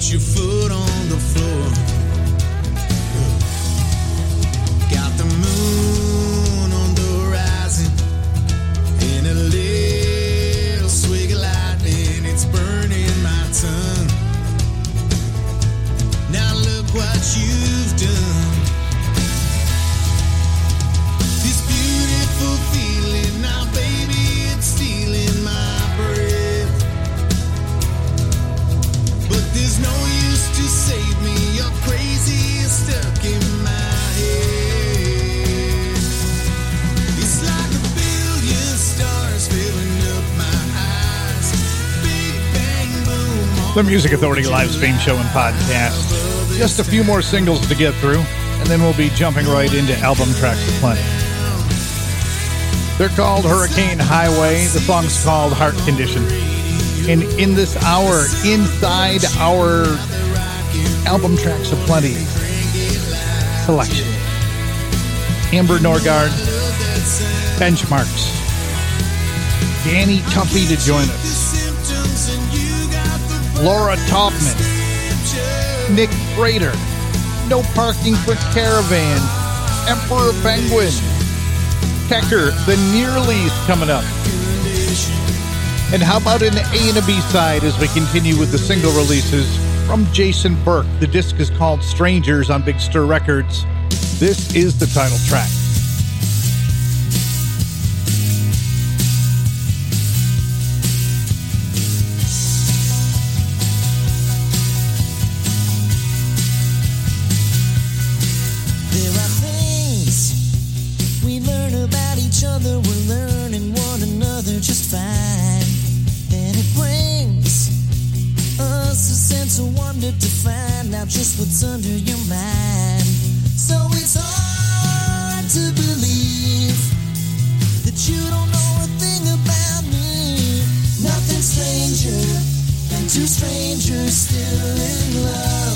put your foot on the floor. the Music Authority live stream show and podcast. Just a few more singles to get through, and then we'll be jumping right into album tracks plenty. They're called Hurricane Highway. The song's called Heart Condition. And in this hour, inside our album tracks aplenty selection, Amber Norgard, Benchmarks, Danny Tuffy to join us. Laura Topman, Nick Prater, No Parking for Caravan, Emperor Penguin, Kecker, The Nearlies coming up. And how about an A and a B side as we continue with the single releases from Jason Burke? The disc is called Strangers on Big Stir Records. This is the title track. under your mind. So it's hard to believe that you don't know a thing about me. Nothing stranger than two strangers still in love.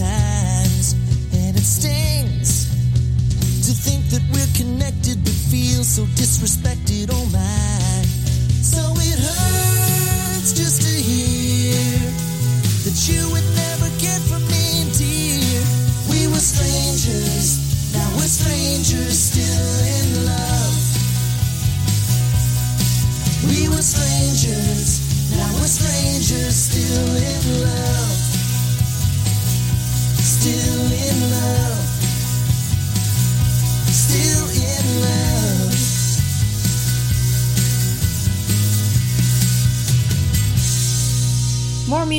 And it stings to think that we're connected but feel so disrespected.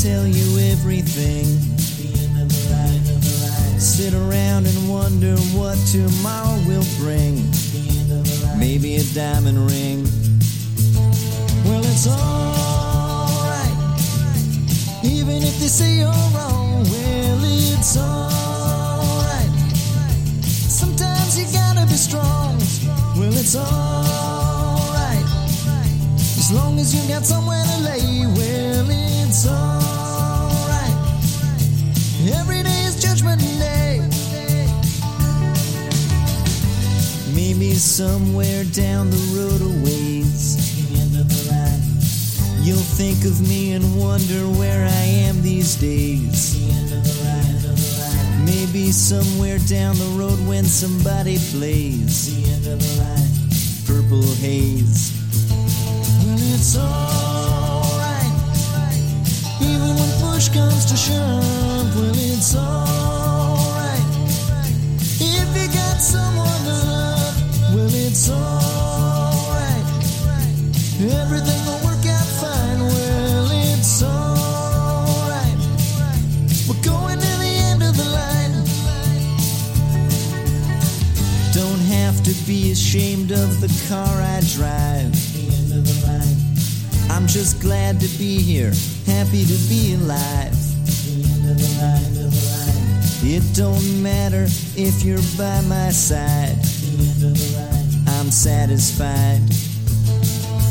Tell you everything. Sit around and wonder what tomorrow will bring. Maybe a diamond ring. Well, it's alright. Even if they say you're wrong, well, it's alright. Sometimes you gotta be strong. Well, it's alright. As long as you got somewhere to somewhere down the road a ways. You'll think of me and wonder where I am these days. Maybe somewhere down the road when somebody plays purple haze. Well, it's alright. Even when push comes to shove, well, it's alright. If you got someone to it's alright. Everything will work out fine, well, it's alright. We're going to the end of the line. Don't have to be ashamed of the car I drive. I'm just glad to be here, happy to be alive. It don't matter if you're by my side. Satisfied.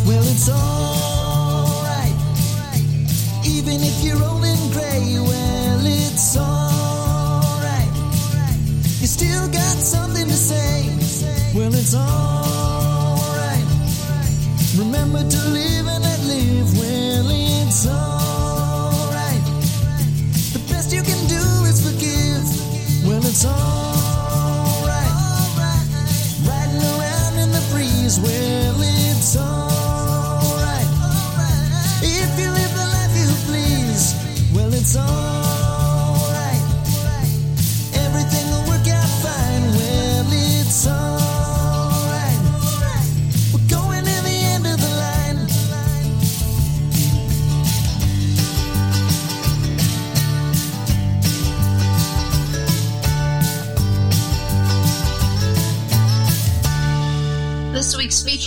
Well, it's alright. Even if you're old and gray, well, it's alright. You still got something to say. Well, it's alright. Remember to live and let live. Well, it's alright. The best you can do is forgive. Well, it's alright. The breeze.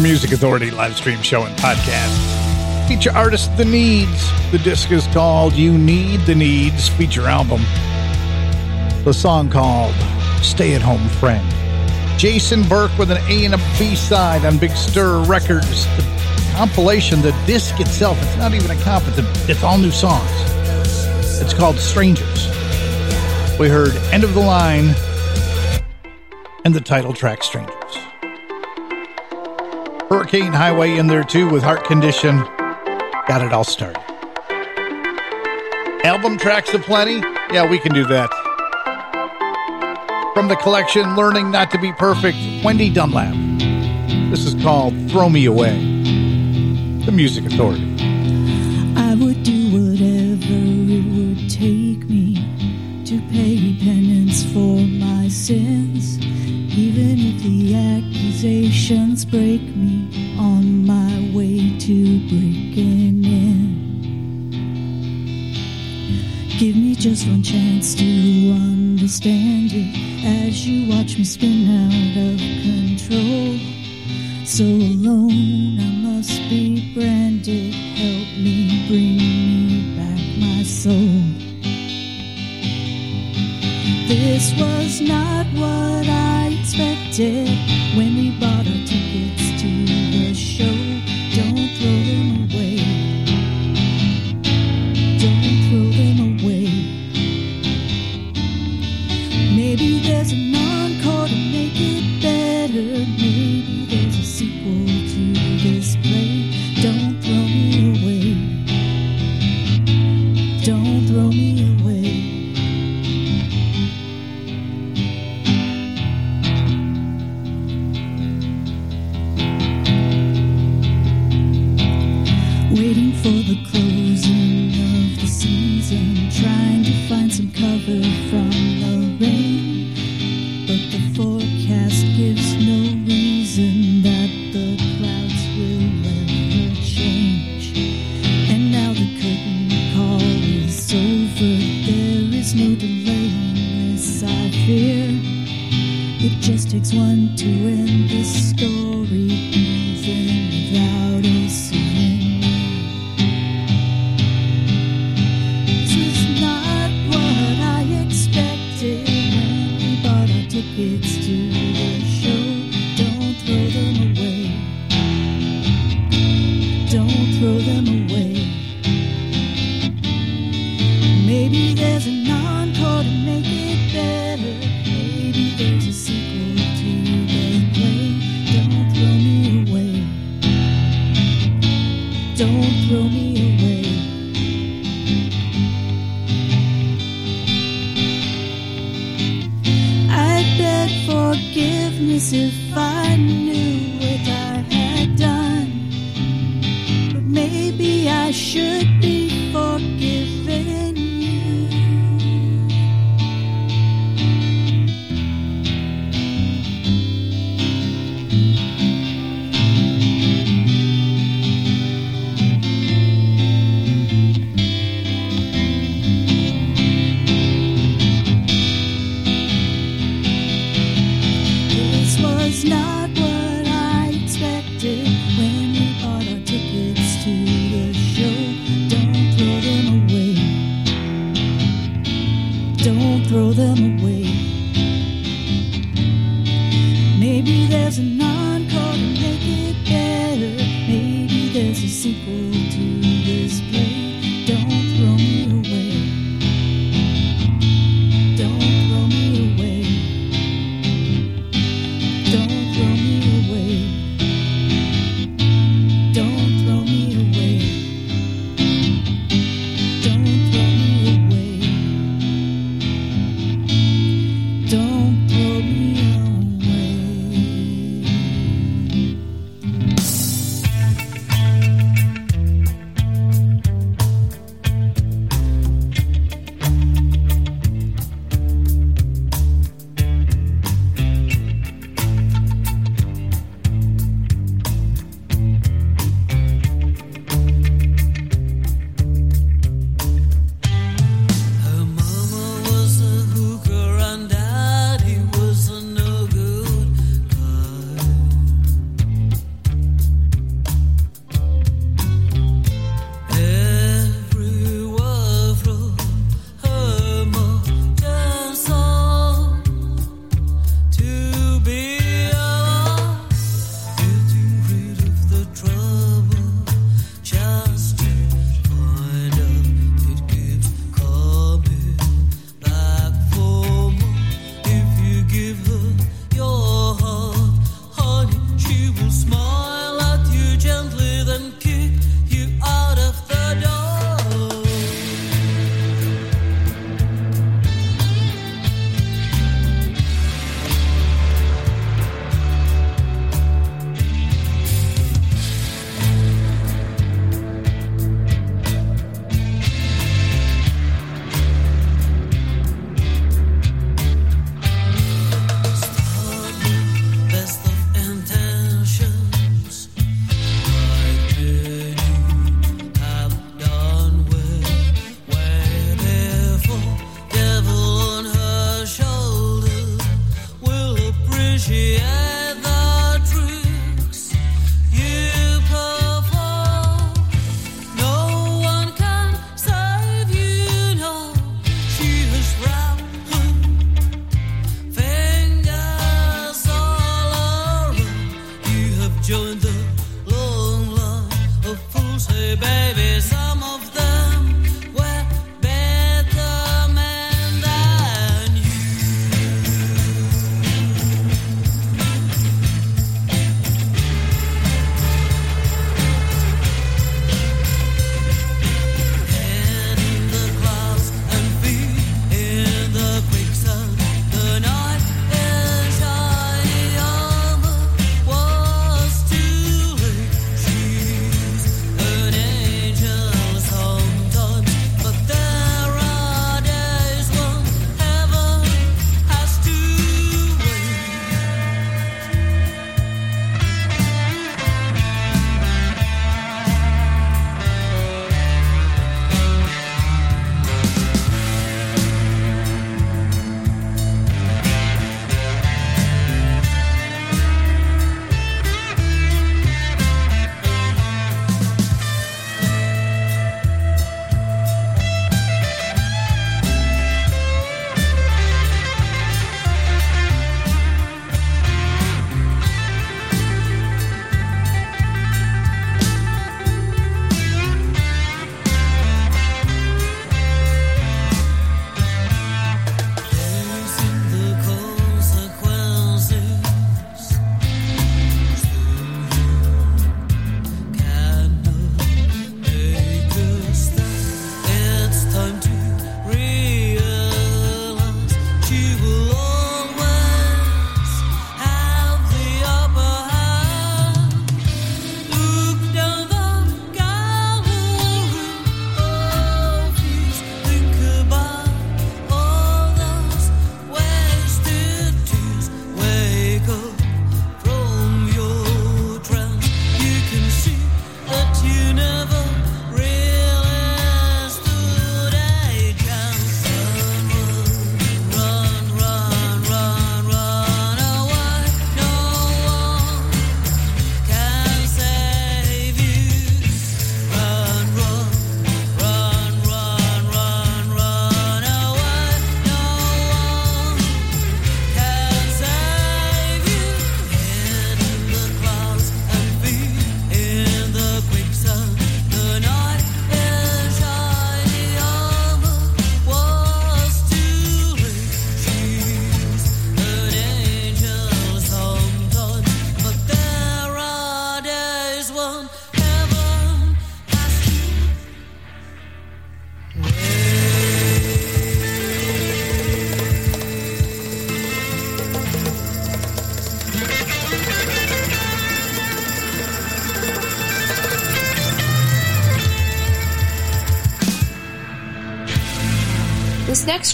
The Music Authority live stream show and podcast. Feature artist The Needs. The disc is called You Need the Needs feature album. The song called Stay at Home Friend. Jason Burke with an A and a B side on Big Stir Records. The compilation, the disc itself, it's not even a comp, it's, a, it's all new songs. It's called Strangers. We heard End of the Line and the title track Strangers. Hurricane Highway in there too with Heart Condition. Got it all started. Album tracks aplenty? Yeah, we can do that. From the collection Learning Not to Be Perfect, Wendy Dunlap. This is called Throw Me Away. The Music Authority. I would do whatever it would take me to pay penance for my sins, even if the accusations break me just one chance to understand it as you watch me spin out of control. So alone, I must be branded.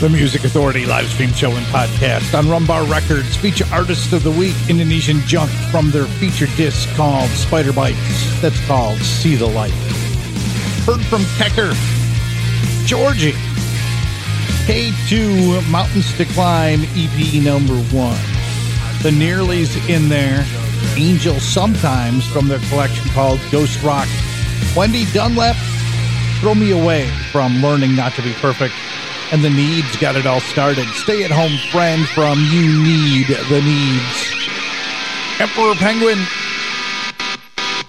The Music Authority live stream show and podcast on Rum Bar Records. Feature artist of the week, Indonesian Junk, from their feature disc called Spider Bites. That's called See the Light. Heard from Kecker, Georgie, K2 Mountains to Climb EP number one. The Nearly's in there. Angel Sometimes from their collection called Ghost Rock. Wendy Dunlap, Throw Me Away from Learning Not to Be Perfect. And The Needs got it all started. Stay at home friend from You Need the Needs. Emperor Penguin,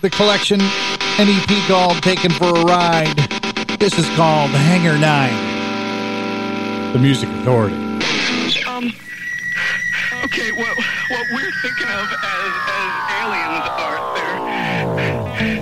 the collection, an EP called Taken for a Ride. This is called Hanger 9. The Music Authority. Um. Okay, what what we're thinking of as as aliens are they're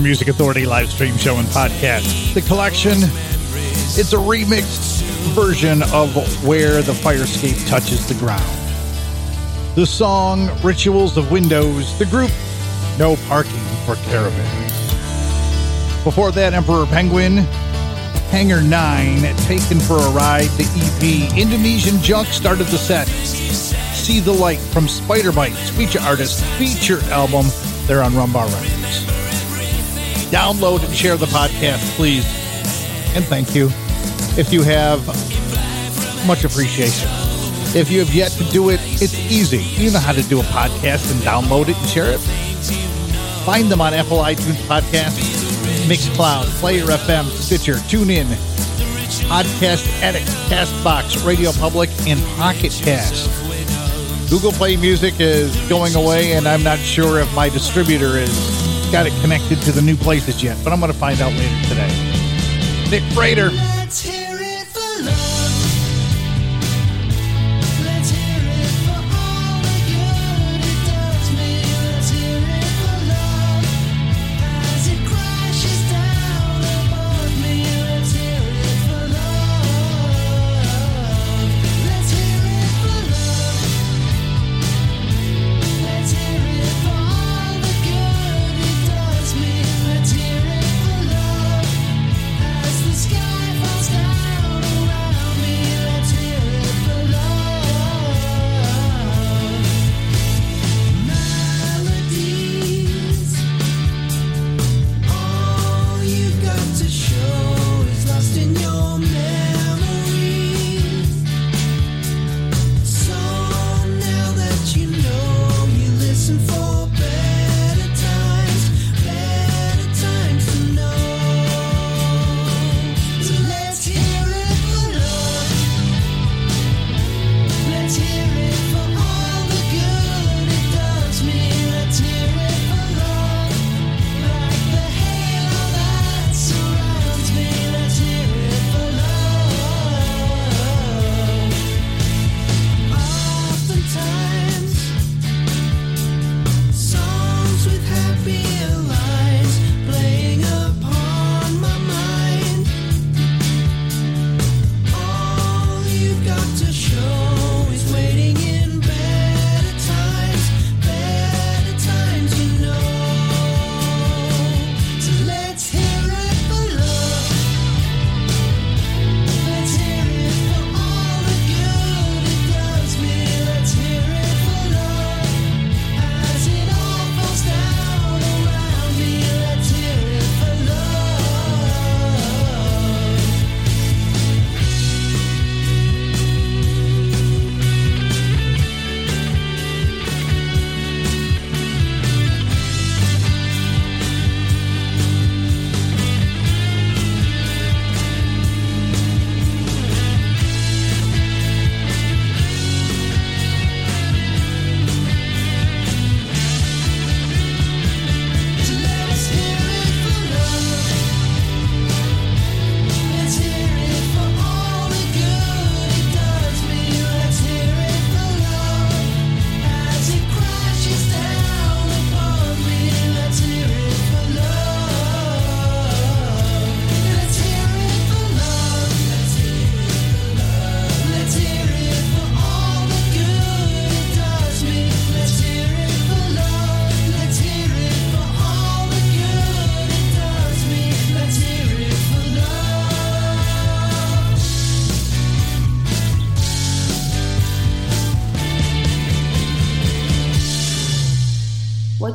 the Music Authority live stream show and podcast. The collection, it's a remixed version of Where the Firescape Touches the Ground. The song Rituals of Windows, the group No Parking for Caravans. Before that, Emperor Penguin, Hangar 9, Taken for a Ride, the EP. Indonesian Junk started the set. See the Light from Spider Bites, feature artist, feature album. They're on Rum Bar Records. Download and share the podcast, please. And thank you. If you have, much appreciation. If you have yet to do it, it's easy. You know how to do a podcast and download it and share it. Find them on Apple iTunes Podcasts, Mixcloud, Player FM, Stitcher, TuneIn, Podcast Addict, Castbox, Radio Public, and Pocket Cast. Google Play Music is going away, and I'm not sure if my distributor has got it connected to the new places yet, but I'm going to find out later today. Nick Frater.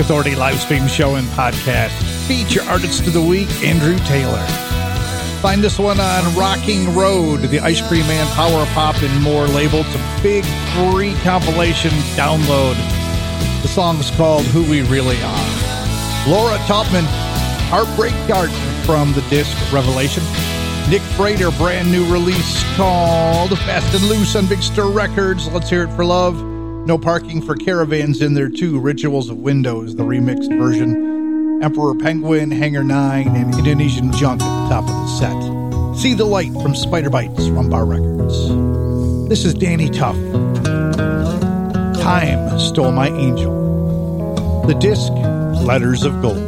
Authority live stream show and podcast. Feature artist of the week, Andrew Taylor. Find this one on Rocking Road, the Ice Cream Man Power Pop and More label. It's a big free compilation download. The song's called Who We Really Are. Laura Taubman, Heartbreak Garden from the disc Revelation. Nick Frater, brand new release called Fast and Loose on Big Stir Records. Let's hear it for love. No parking for caravans in there too. Rituals of Windows, the remixed version. Emperor Penguin, Hangar 9, and Indonesian Junk at the top of the set. See the Light from Spider Bites from Bar Records. This is Danny Tuff. Time Stole My Angel. The disc, Letters of Gold.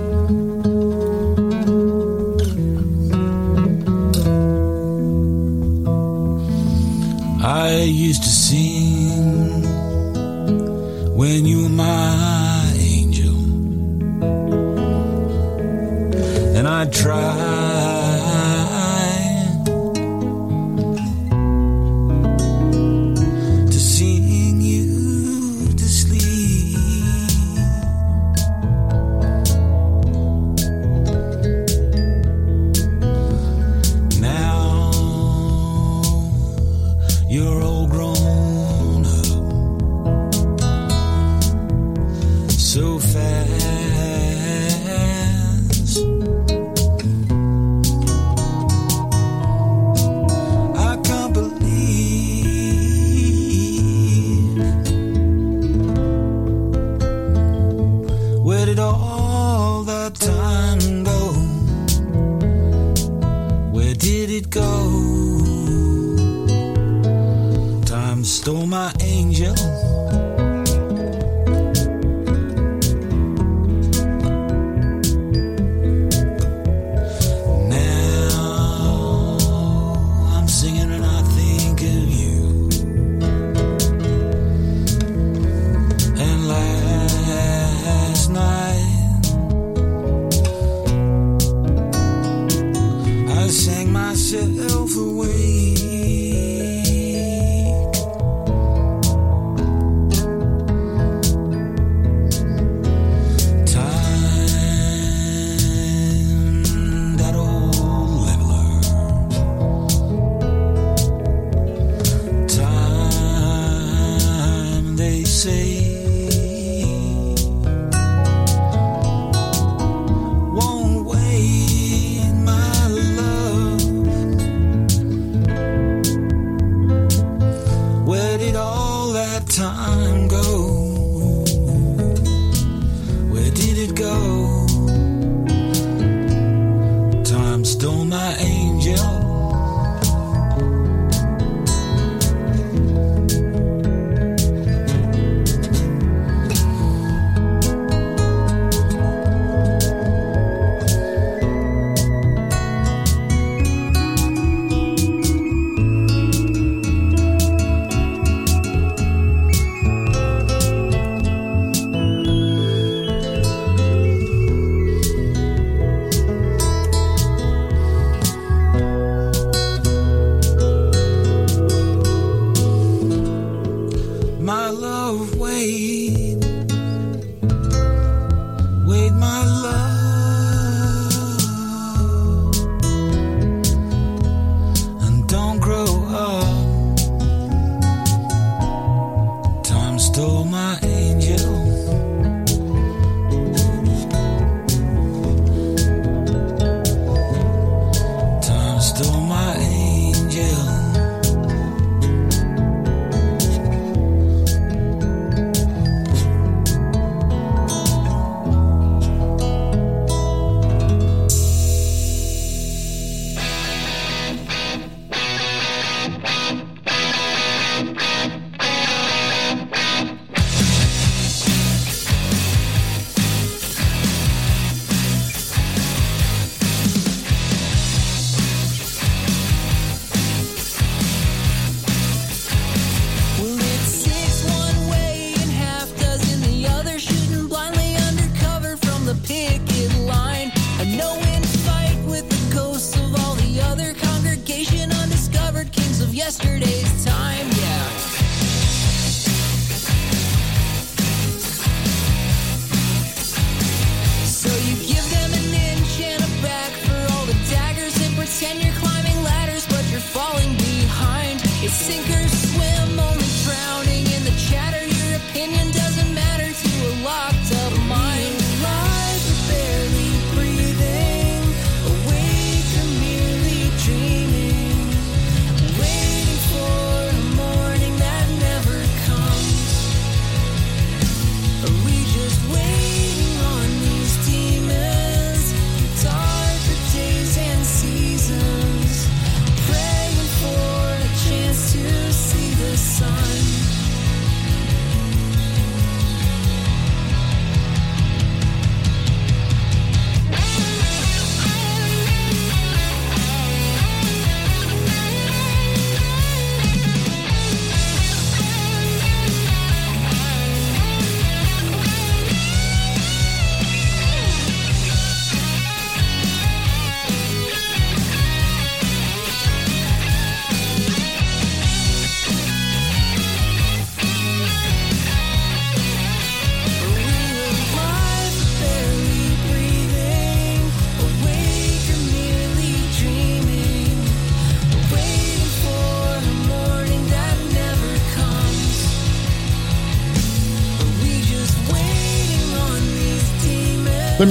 I used to sing when you were my angel, and I tried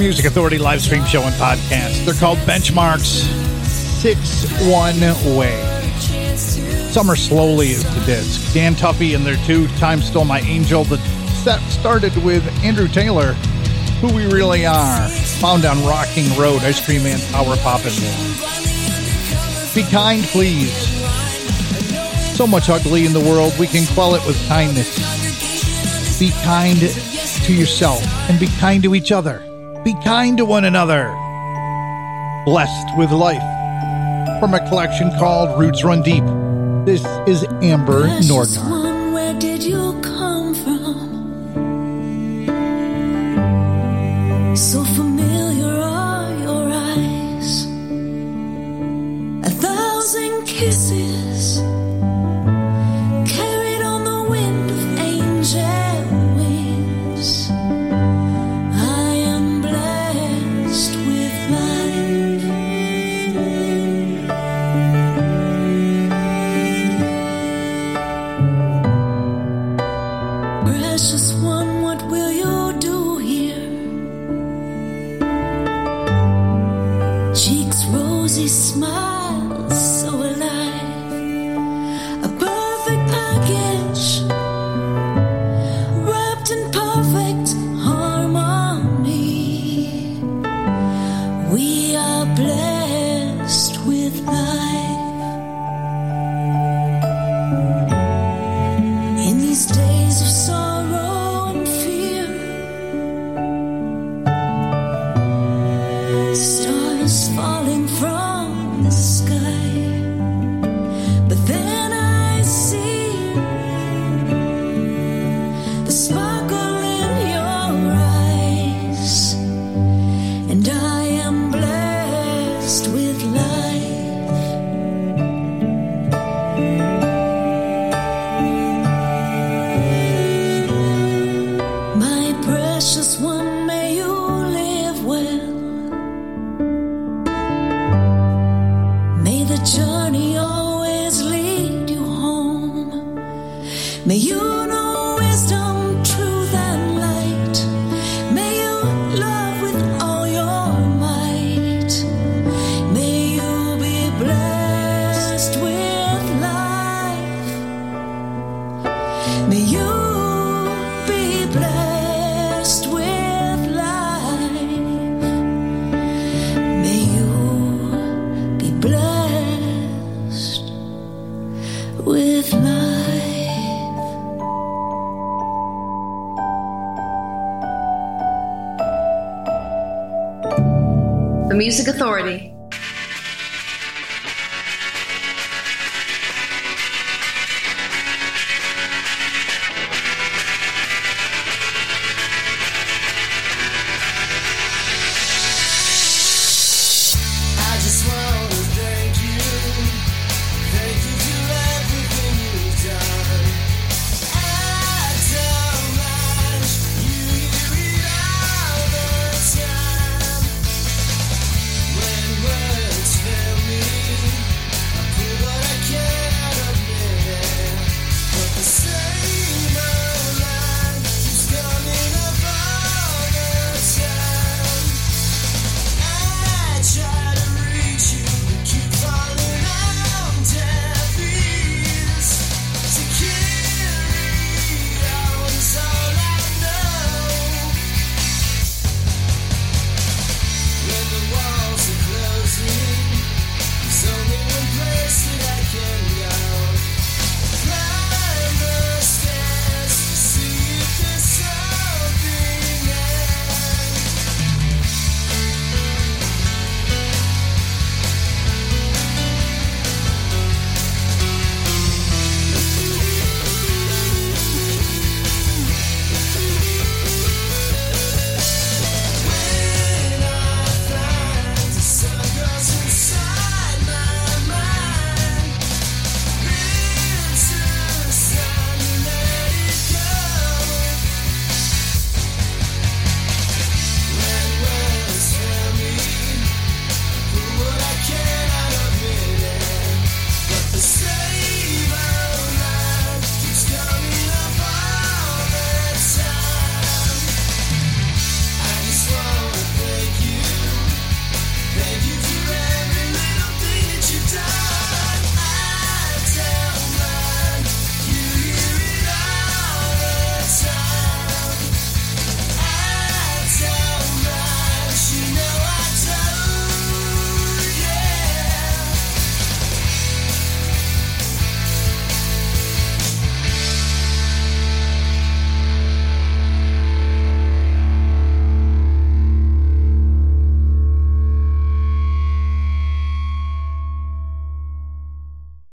Music Authority live stream show and podcast. They're called Benchmarks 6 1 Way. Summer Slowly is the disc. Dan Tuffy and their two Time stole My Angel. The set started with Andrew Taylor, Who We Really Are, found on Rocking Road, Ice Cream Man, Power Pop, and more. Be kind, please. So much ugly in the world, we can quell it with kindness. Be kind to yourself and be kind to each other. Be kind to one another. Blessed with Life. From a collection called Roots Run Deep, this is Amber Nordnar.